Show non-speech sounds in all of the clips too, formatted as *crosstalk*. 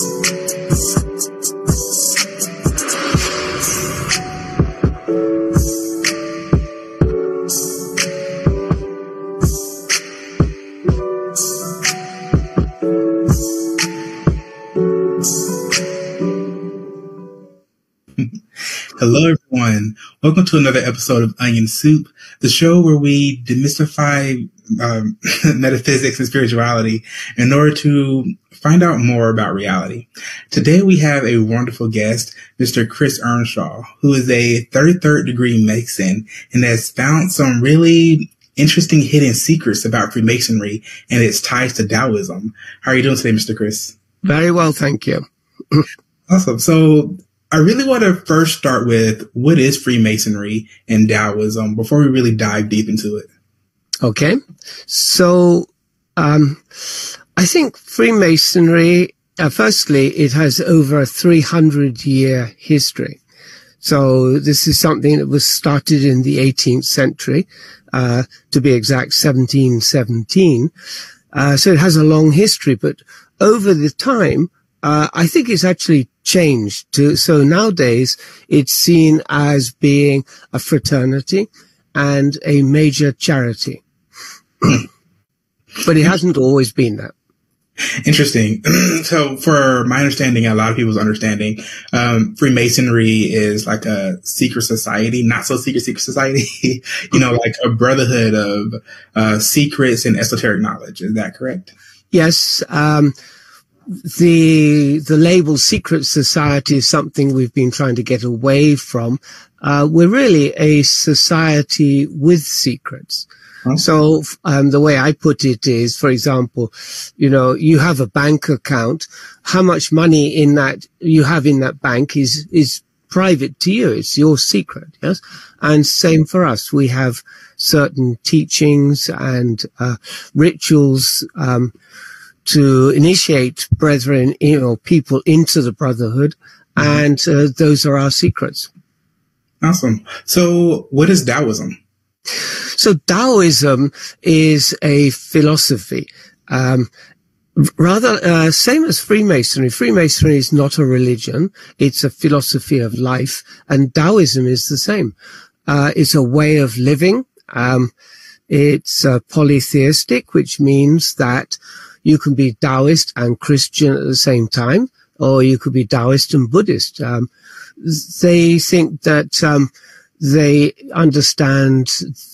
Hello, everyone. Welcome to another episode of Onion Soup, the show where we demystify um, *laughs* metaphysics and spirituality in order to find out more about reality. Today we have a wonderful guest, Mr. Chris Earnshaw, who is a 33rd degree Mason and has found some really interesting hidden secrets about Freemasonry and its ties to Taoism. How are you doing today, Mr. Chris? Very well, thank you. *laughs* awesome. So I really want to first start with what is Freemasonry and Taoism before we really dive deep into it. Okay. So, um, I think Freemasonry, uh, firstly, it has over a 300 year history. So this is something that was started in the 18th century, uh, to be exact, 1717. Uh, so it has a long history, but over the time, uh, I think it's actually changed to, so nowadays it's seen as being a fraternity and a major charity. *clears throat* but it hasn't always been that. Interesting. *clears throat* so, for my understanding, a lot of people's understanding, um, Freemasonry is like a secret society, not so secret, secret society, *laughs* you know, like a brotherhood of uh, secrets and esoteric knowledge. Is that correct? Yes. Um, the the label secret society is something we've been trying to get away from. Uh, we're really a society with secrets. So um, the way I put it is, for example, you know, you have a bank account. How much money in that you have in that bank is is private to you. It's your secret. Yes, and same for us. We have certain teachings and uh, rituals. Um, to initiate brethren, you know, people into the brotherhood. Mm-hmm. And uh, those are our secrets. Awesome. So what is Taoism? So Taoism is a philosophy. Um, rather, uh, same as Freemasonry. Freemasonry is not a religion. It's a philosophy of life. And Taoism is the same. Uh, it's a way of living. Um, it's uh, polytheistic, which means that you can be Taoist and Christian at the same time, or you could be Taoist and Buddhist. Um, they think that um, they understand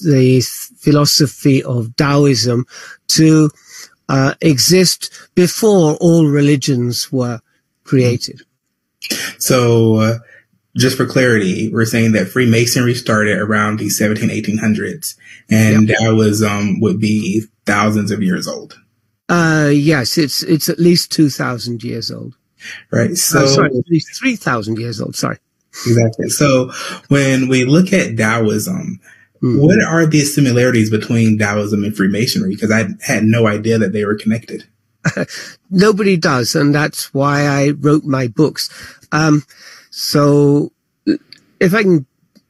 the philosophy of Taoism to uh, exist before all religions were created. So, uh, just for clarity, we're saying that Freemasonry started around the 17, 1800s, and yep. Taoism would be thousands of years old. Uh, yes, it's it's at least two thousand years old. Right. Oh, so oh, sorry, at least three thousand years old. Sorry. Exactly. So when we look at Taoism, mm-hmm. what are the similarities between Taoism and Freemasonry? Because I had no idea that they were connected. *laughs* Nobody does, and that's why I wrote my books. Um, so if I can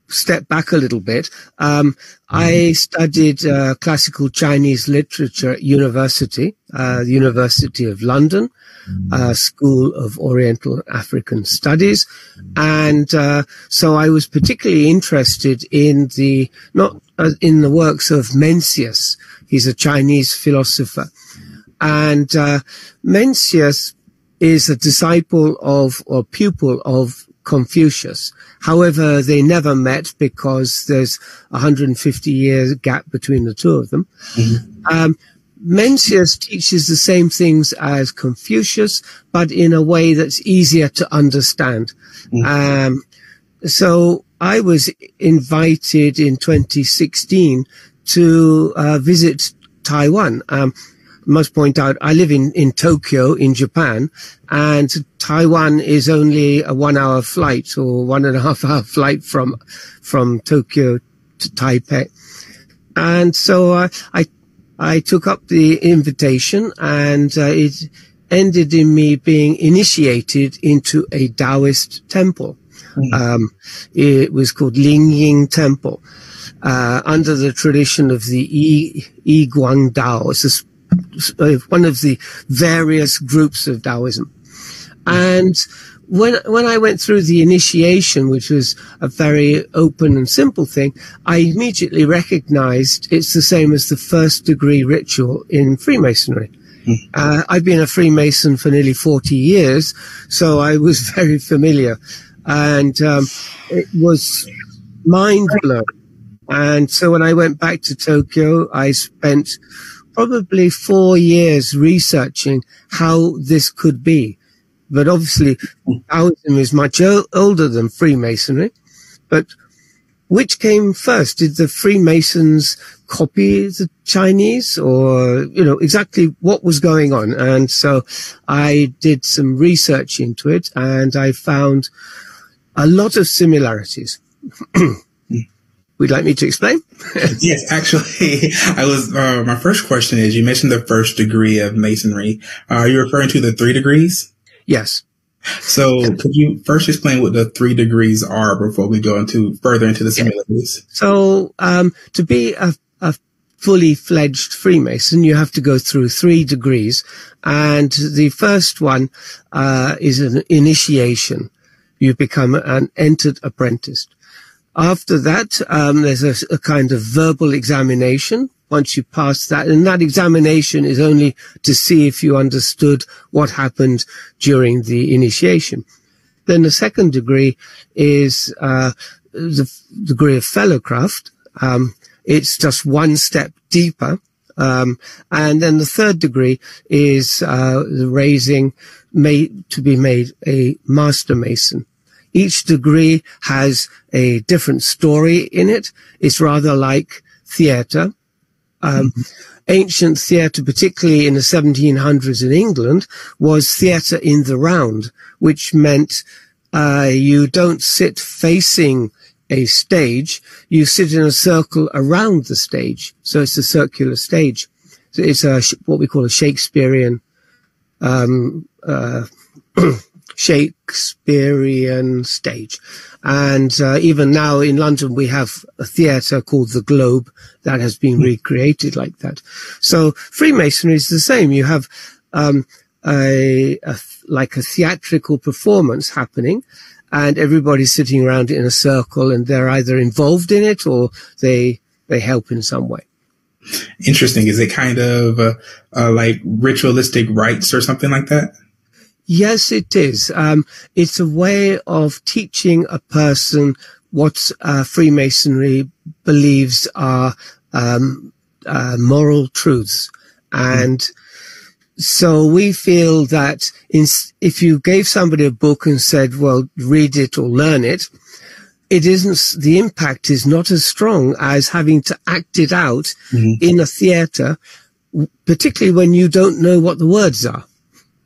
step back a little bit, um, mm-hmm. I studied uh, classical Chinese literature at university, uh, the University of London. Uh, School of Oriental African Studies, and uh, so I was particularly interested in the not uh, in the works of Mencius. He's a Chinese philosopher, and uh, Mencius is a disciple of or pupil of Confucius. However, they never met because there's a 150 year gap between the two of them. Mm-hmm. Um, Mencius teaches the same things as Confucius, but in a way that's easier to understand. Mm-hmm. Um, so I was invited in 2016 to uh, visit Taiwan. Um, must point out I live in, in Tokyo in Japan and Taiwan is only a one hour flight or one and a half hour *laughs* flight from, from Tokyo to Taipei. And so uh, I, I took up the invitation and uh, it ended in me being initiated into a Taoist temple. Mm. Um, it was called Lingying Temple. Uh, under the tradition of the Yi, Yi Guan Dao. It's a one of the various groups of Taoism. And when when I went through the initiation, which was a very open and simple thing, I immediately recognized it's the same as the first degree ritual in Freemasonry. Mm. Uh, I've been a Freemason for nearly 40 years, so I was *laughs* very familiar. And um, it was mind blowing. And so when I went back to Tokyo, I spent probably four years researching how this could be. But obviously, Taoism is much older than Freemasonry. But which came first? Did the Freemasons copy the Chinese or, you know, exactly what was going on? And so I did some research into it and I found a lot of similarities. *clears throat* Would like me to explain? *laughs* yes, actually, *laughs* I was, uh, my first question is, you mentioned the first degree of masonry. Uh, are you referring to the three degrees? Yes. So could you first explain what the three degrees are before we go into further into the similarities? So, um, to be a, a fully fledged Freemason, you have to go through three degrees. And the first one, uh, is an initiation. You become an entered apprentice. After that, um, there's a, a kind of verbal examination once you pass that. And that examination is only to see if you understood what happened during the initiation. Then the second degree is uh, the degree of fellowcraft. Um, it's just one step deeper. Um, and then the third degree is uh, the raising made to be made a master mason. Each degree has a different story in it. It's rather like theatre. Um, mm-hmm. Ancient theatre, particularly in the 1700s in England, was theatre in the round, which meant uh, you don't sit facing a stage, you sit in a circle around the stage. So it's a circular stage. So it's a, what we call a Shakespearean um, uh, *clears throat* Shakespearean stage. And uh, even now in London, we have a theatre called the Globe that has been hmm. recreated like that. So Freemasonry is the same. You have um, a, a, like a theatrical performance happening, and everybody's sitting around in a circle, and they're either involved in it or they they help in some way. Interesting. Is it kind of uh, uh, like ritualistic rites or something like that? Yes, it is. Um, it's a way of teaching a person what uh, Freemasonry believes are um, uh, moral truths. And so we feel that in, if you gave somebody a book and said, well, read it or learn it, it isn't, the impact is not as strong as having to act it out mm-hmm. in a theater, particularly when you don't know what the words are.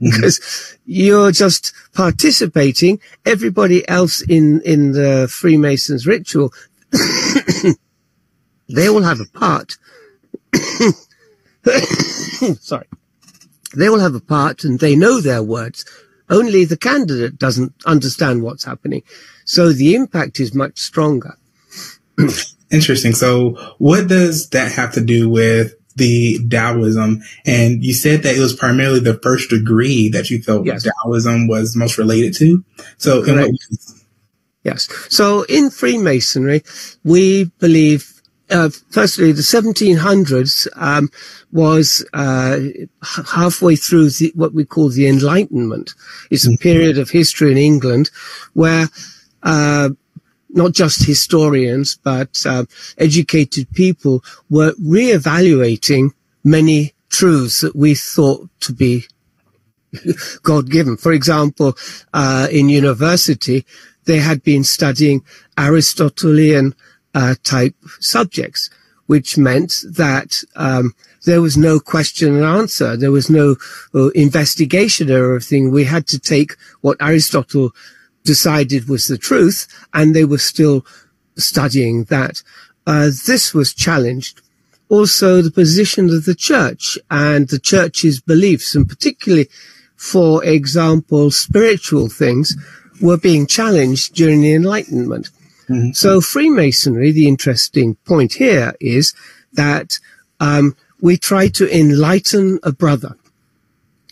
*laughs* Because you're just participating. Everybody else in, in the Freemasons ritual, *coughs* they all have a part. *coughs* Sorry. They all have a part and they know their words. Only the candidate doesn't understand what's happening. So the impact is much stronger. *coughs* Interesting. So what does that have to do with the Taoism. And you said that it was primarily the first degree that you felt yes. Taoism was most related to. So, Yes. So in Freemasonry, we believe uh, firstly, the 1700s um, was uh, halfway through the, what we call the Enlightenment. It's a mm-hmm. period of history in England where uh, not just historians, but uh, educated people were re-evaluating many truths that we thought to be *laughs* God given. For example, uh, in university, they had been studying Aristotelian uh, type subjects, which meant that um, there was no question and answer. There was no uh, investigation or everything. We had to take what Aristotle decided was the truth, and they were still studying that. Uh, this was challenged. Also, the position of the church and the church's beliefs, and particularly, for example, spiritual things, were being challenged during the Enlightenment. Mm-hmm. So, Freemasonry, the interesting point here is that um, we try to enlighten a brother.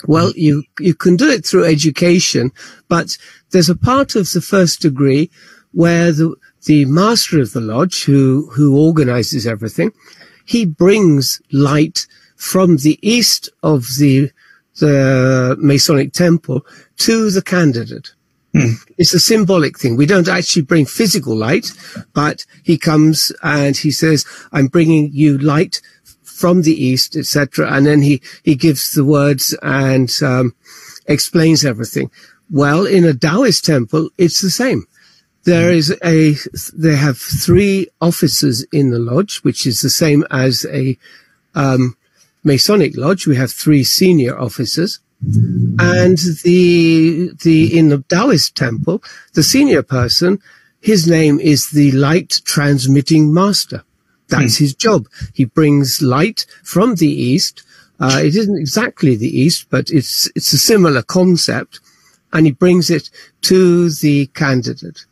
Well, you, you can do it through education, but there's a part of the first degree where the, the master of the lodge who, who organizes everything, he brings light from the east of the, the Masonic temple to the candidate. Hmm. It's a symbolic thing. We don't actually bring physical light, but he comes and he says, I'm bringing you light from the east, etc. And then he, he gives the words and, um, explains everything. Well, in a Taoist temple, it's the same. There is a, they have three officers in the lodge, which is the same as a, um, Masonic lodge. We have three senior officers. And the, the, in the Taoist temple, the senior person, his name is the light transmitting master. That's hmm. his job. He brings light from the east. Uh, it isn't exactly the east, but it's, it's a similar concept and he brings it to the candidate.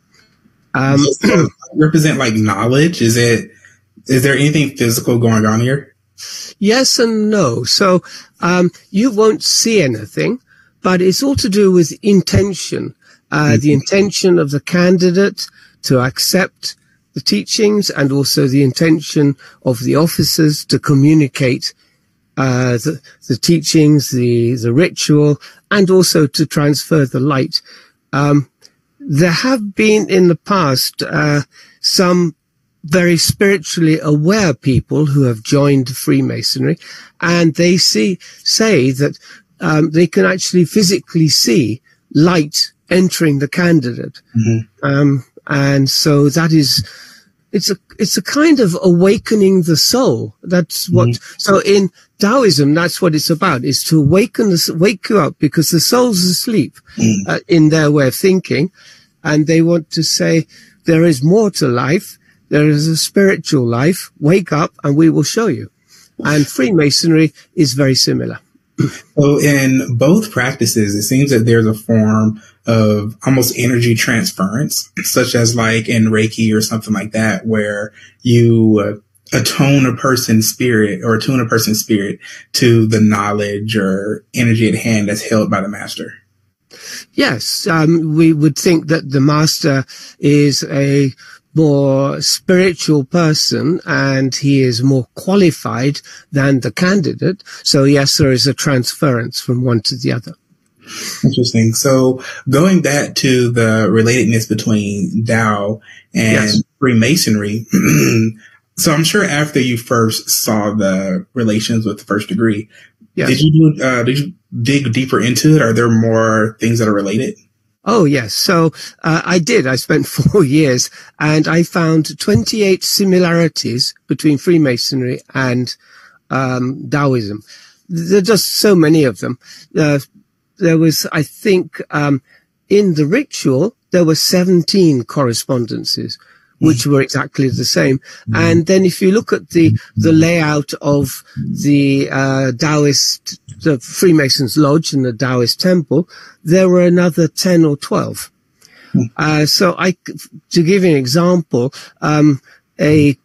Um, *clears throat* represent like knowledge? Is it, is there anything physical going on here? Yes and no. So, um, you won't see anything, but it's all to do with intention. Uh, mm-hmm. the intention of the candidate to accept the teachings and also the intention of the officers to communicate uh, the, the teachings, the, the ritual, and also to transfer the light. Um, there have been in the past uh, some very spiritually aware people who have joined Freemasonry, and they see say that um, they can actually physically see light entering the candidate, mm-hmm. um, and so that is it's a it's a kind of awakening the soul. That's what. Mm-hmm. So in Taoism, that's what it's about: is to awaken the wake you up because the soul's asleep mm-hmm. uh, in their way of thinking, and they want to say there is more to life. There is a spiritual life. Wake up, and we will show you. And Freemasonry is very similar. So in both practices, it seems that there's a form of almost energy transference, such as like in Reiki or something like that, where you uh, a person's spirit or attune a person's spirit to the knowledge or energy at hand that's held by the master. Yes, um, we would think that the master is a more spiritual person and he is more qualified than the candidate. So yes, there is a transference from one to the other. Interesting. So going back to the relatedness between Tao and yes. Freemasonry. *clears throat* so I'm sure after you first saw the relations with the first degree, yes. did you uh, did you dig deeper into it? Are there more things that are related? Oh, yes. So uh, I did. I spent *laughs* four years and I found 28 similarities between Freemasonry and um, Taoism. There are just so many of them. Uh, there was, I think, um, in the ritual, there were 17 correspondences which were exactly the same. Mm. And then if you look at the, the layout of the, uh, Taoist, the Freemasons Lodge and the Taoist Temple, there were another 10 or 12. Mm. Uh, so I, to give you an example, um, a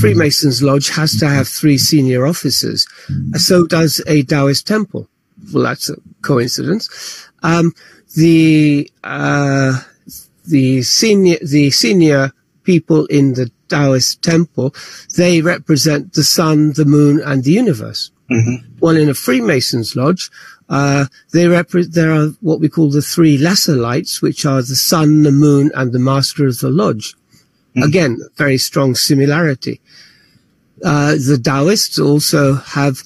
Freemasons Lodge has to have three senior officers. So does a Taoist temple. Well, that's a coincidence. Um, the, uh, the senior, the senior people in the Taoist temple, they represent the sun, the moon, and the universe. Mm-hmm. Well, in a Freemasons lodge, uh, they repre- there are what we call the three lesser lights, which are the sun, the moon, and the master of the lodge. Mm-hmm. Again, very strong similarity. Uh, the Taoists also have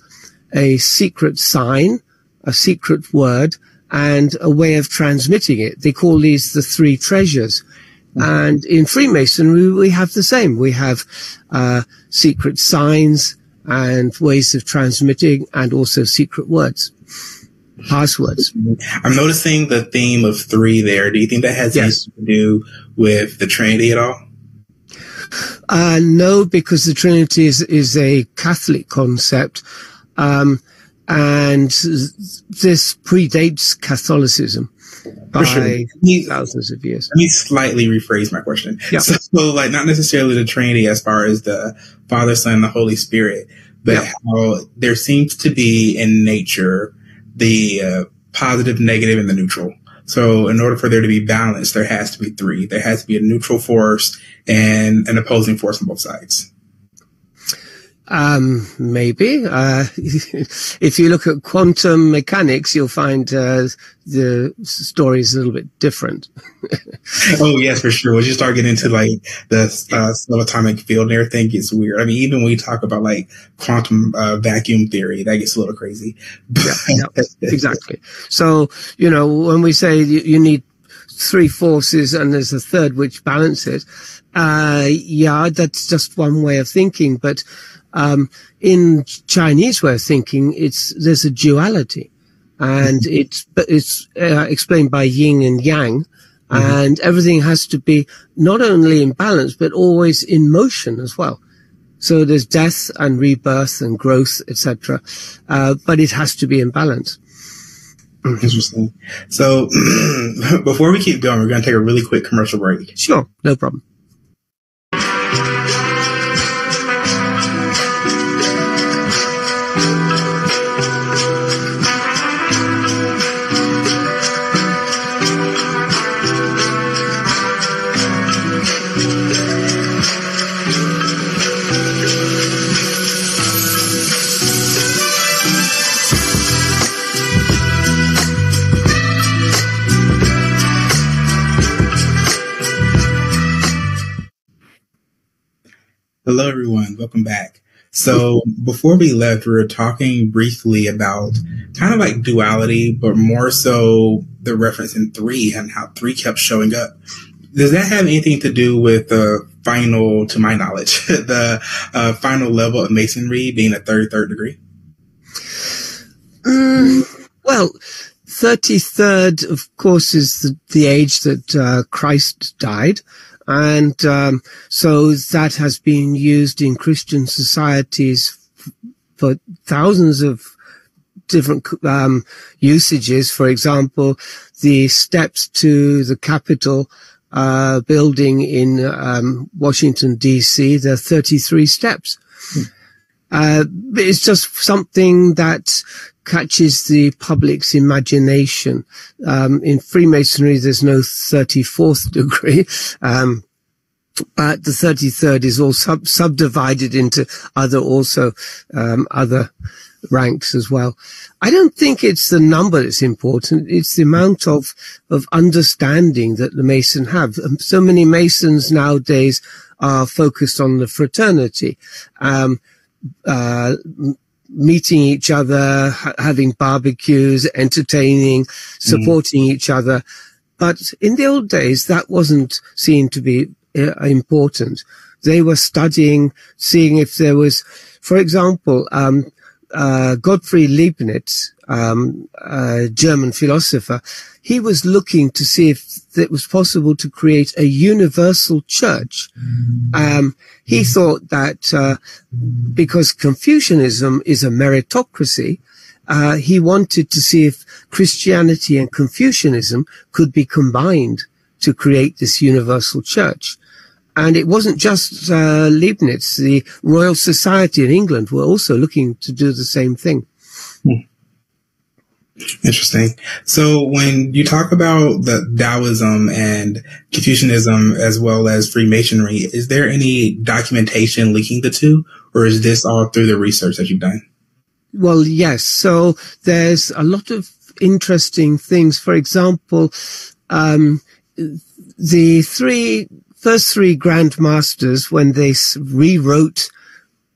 a secret sign, a secret word, and a way of transmitting it. They call these the three treasures. And in Freemasonry, we have the same. We have uh, secret signs and ways of transmitting, and also secret words, passwords. I'm noticing the theme of three there. Do you think that has yes. anything to do with the Trinity at all? Uh, no, because the Trinity is, is a Catholic concept. Um, and this predates Catholicism by thousands of years. Let me slightly rephrase my question. Yeah. So, so, like, not necessarily the Trinity as far as the Father, Son, and the Holy Spirit, but yeah. how there seems to be in nature the uh, positive, negative, and the neutral. So in order for there to be balance, there has to be three. There has to be a neutral force and an opposing force on both sides. Um, maybe. Uh, *laughs* if you look at quantum mechanics, you'll find uh, the story is a little bit different. *laughs* oh yes, for sure. Once you start getting into like the uh, subatomic field and everything, gets weird. I mean, even when we talk about like quantum uh, vacuum theory, that gets a little crazy. yeah, yeah, *laughs* exactly. So you know, when we say you, you need three forces and there's a third which balances, uh, yeah, that's just one way of thinking, but um, in Chinese way of thinking, it's there's a duality, and mm-hmm. it's it's uh, explained by yin and yang, mm-hmm. and everything has to be not only in balance but always in motion as well. So there's death and rebirth and growth, etc., uh, but it has to be in balance. Interesting. So *clears throat* before we keep going, we're going to take a really quick commercial break. Sure, no problem. Hello, everyone. Welcome back. So before we left, we were talking briefly about kind of like duality, but more so the reference in three and how three kept showing up. Does that have anything to do with the final, to my knowledge, *laughs* the uh, final level of masonry being a 33rd degree? Um, well, 33rd, of course, is the, the age that uh, Christ died. And um, so that has been used in Christian societies f- for thousands of different um, usages. For example, the steps to the Capitol uh, building in um, Washington, D.C., there are 33 steps. Hmm. Uh, it's just something that catches the public's imagination. Um, in Freemasonry, there's no 34th *laughs* degree. Um, but the 33rd is all sub- subdivided into other also um, other ranks as well. I don't think it's the number that's important. It's the amount of of understanding that the Mason have. Um, so many Masons nowadays are focused on the fraternity. Um, uh, meeting each other, ha- having barbecues, entertaining, mm. supporting mm. each other. But in the old days, that wasn't seen to be important. They were studying, seeing if there was, for example, um, uh, Gottfried Leibniz, um, a German philosopher, he was looking to see if it was possible to create a universal church. Um, he thought that uh, because Confucianism is a meritocracy, uh, he wanted to see if Christianity and Confucianism could be combined to create this universal church. And it wasn't just uh, Leibniz. The Royal Society in England were also looking to do the same thing. Hmm. Interesting. So when you talk about the Taoism and Confucianism as well as Freemasonry, is there any documentation linking the two, or is this all through the research that you've done? Well, yes. So there's a lot of interesting things. For example, um, the three first three Grand Masters, when they rewrote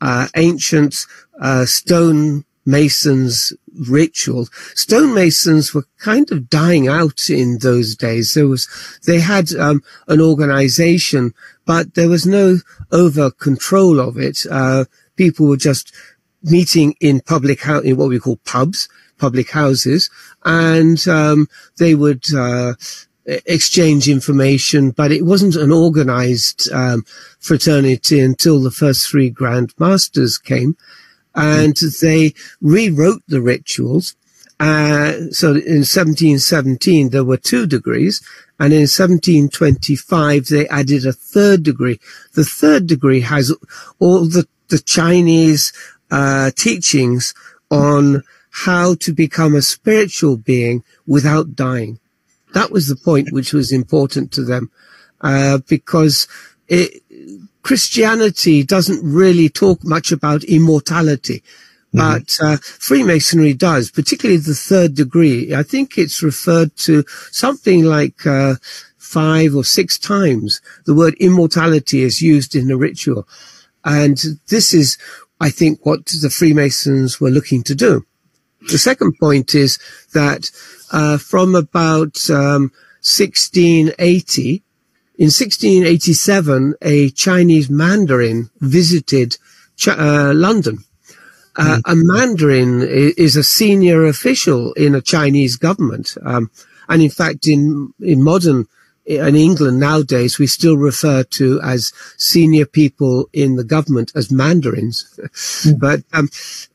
uh, ancient uh, stone masons ritual. Stonemasons were kind of dying out in those days. There was, they had um, an organization, but there was no over control of it. Uh, people were just meeting in public house, in what we call pubs, public houses, and um, they would uh, exchange information, but it wasn't an organized um, fraternity until the first three Grand Masters came and they rewrote the rituals. Uh, so in 1717, there were two degrees. And in 1725, they added a third degree. The third degree has all the, the Chinese, uh, teachings on how to become a spiritual being without dying. That was the point which was important to them, uh, because it, Christianity doesn't really talk much about immortality. Mm-hmm. But uh, Freemasonry does, particularly the third degree. I think it's referred to something like uh, five or six times. The word immortality is used in the ritual. And this is, I think, what the Freemasons were looking to do. The second point is that uh, from about um, 1680, in 1687, a Chinese Mandarin visited Ch- uh, London. Uh, mm. A Mandarin is a senior official in a Chinese government. Um, and in fact, in, in modern in England nowadays, we still refer to as senior people in the government as mandarins. Mm. *laughs* But um,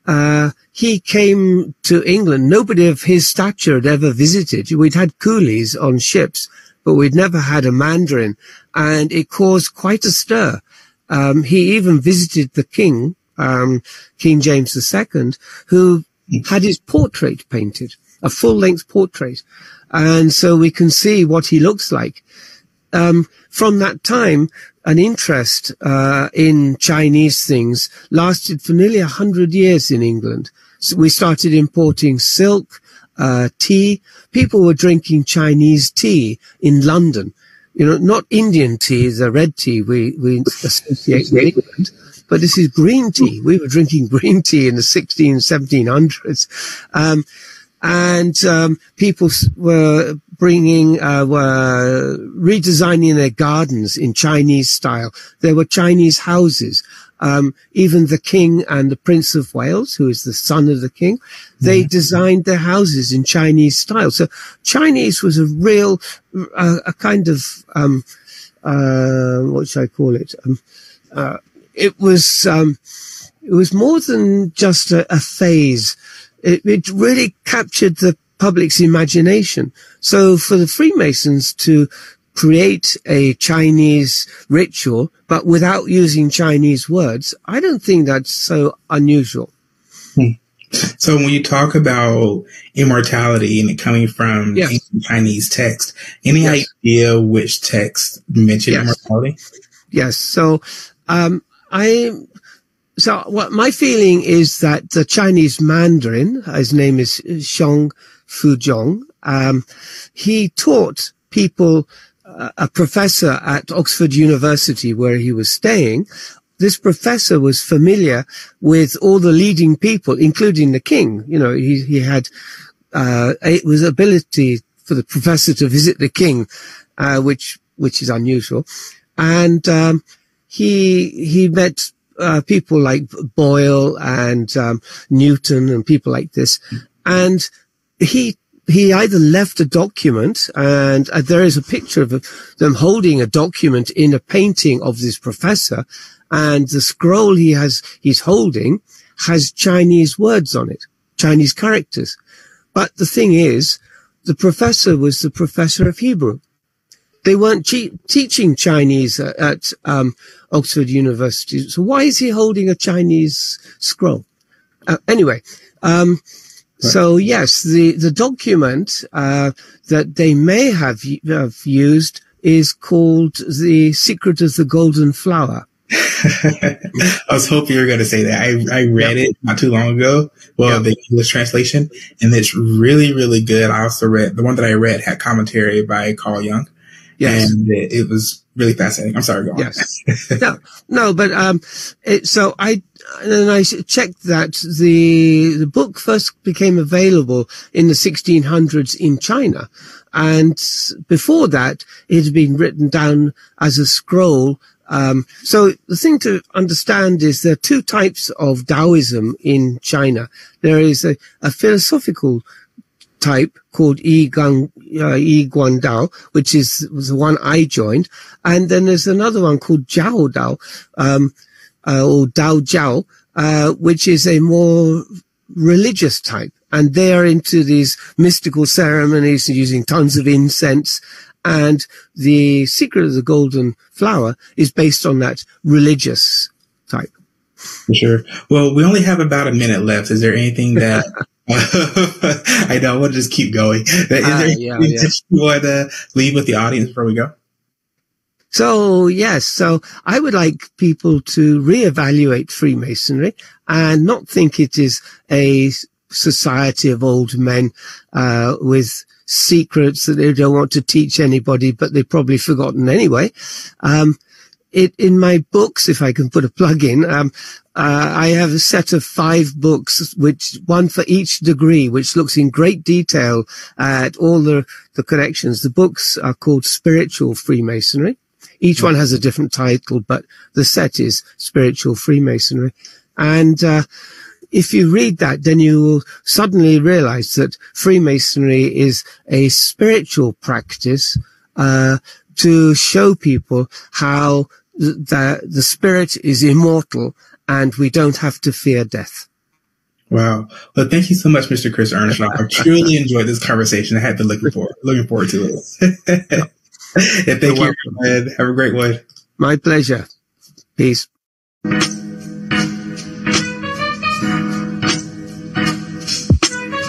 uh, he came to England. Nobody of his stature had ever visited. We'd had coolies on ships, but we'd never had a mandarin, and it caused quite a stir. Um, he even visited the king, um, King James II, who mm. had his portrait painted, a full-length portrait. And so we can see what he looks like. Um, from that time, an interest uh, in Chinese things lasted for nearly a hundred years in England. So we started importing silk, uh, tea. People were drinking Chinese tea in London. You know, not Indian tea, the red tea we, we associate with England, but this is green tea. We were drinking *laughs* green tea in the 16, 1700s. Um, and um, people were bringing uh, were redesigning their gardens in Chinese style. There were Chinese houses. Um, even the king and the Prince of Wales, who is the son of the king, they mm-hmm. designed their houses in Chinese style. So Chinese was a real, uh, a kind of, um, uh, what should I call it? Um, uh, it was, um, it was more than just a, a phase it, it really captured the public's imagination. So for the Freemasons to create a Chinese ritual, but without using Chinese words, I don't think that's so unusual. Hmm. So when you talk about immortality and it coming from yes. Chinese text, any yes. idea which text mentioned yes. immortality? Yes. So um, I so what my feeling is that the Chinese Mandarin, his name is Shen Fuzong, um, he taught people, uh, a professor at Oxford University where he was staying. This professor was familiar with all the leading people, including the king. You know, he, he had, uh, it was ability for the professor to visit the king, uh, which, which is unusual. And, um, he, he met uh, people like Boyle and um, Newton and people like this. And he he either left a document, and uh, there is a picture of them holding a document in a painting of this professor, and the scroll he has he's holding has Chinese words on it, Chinese characters. But the thing is, the professor was the professor of Hebrew. They weren't che- teaching Chinese at, at um, Oxford University. So why is he holding a Chinese scroll? Uh, anyway, um, right. so yes, the the document uh, that they may have, have used is called "The Secret of the Golden Flower." *laughs* I was hoping you were going to say that. I, I read yep. it not too long ago. Well, yep. the English translation, and it's really, really good. I also read the one that I read had commentary by Carl Jung. Yes. And it, it was really fascinating. I'm sorry, go on. Yes. *laughs* no, no, but, um, it, so I, and I checked that the, the book first became available in the 1600s in China. And before that, it had been written down as a scroll um, so the thing to understand is there are two types of Taoism in China. There is a, a philosophical type called Yi Gang, uh, Yi Guan Dao, which is the one I joined. And then there's another one called Jiao Dao, um, uh, or Dao Jiao, uh, which is a more religious type. And they are into these mystical ceremonies using tons of incense. And the secret of the golden flower is based on that religious type. For sure. Well, we only have about a minute left. Is there anything that *laughs* *laughs* I know. I want to just keep going. Is there Ah, yeah, that yeah. you want to leave with the audience before we go? So yes, so I would like people to reevaluate Freemasonry and not think it is a society of old men uh, with secrets that they don't want to teach anybody, but they've probably forgotten anyway. Um, it in my books, if I can put a plug in, um, uh, I have a set of five books, which one for each degree, which looks in great detail at all the the connections. The books are called Spiritual Freemasonry. Each one has a different title, but the set is Spiritual Freemasonry. And uh, if you read that, then you will suddenly realize that Freemasonry is a spiritual practice uh, to show people how th- the, the spirit is immortal and we don't have to fear death. Wow. Well, thank you so much, Mr. Chris Earnshaw. I truly *laughs* enjoyed this conversation. I had been looking forward, looking forward to it. *laughs* and thank You're you, have a great one. My pleasure. Peace.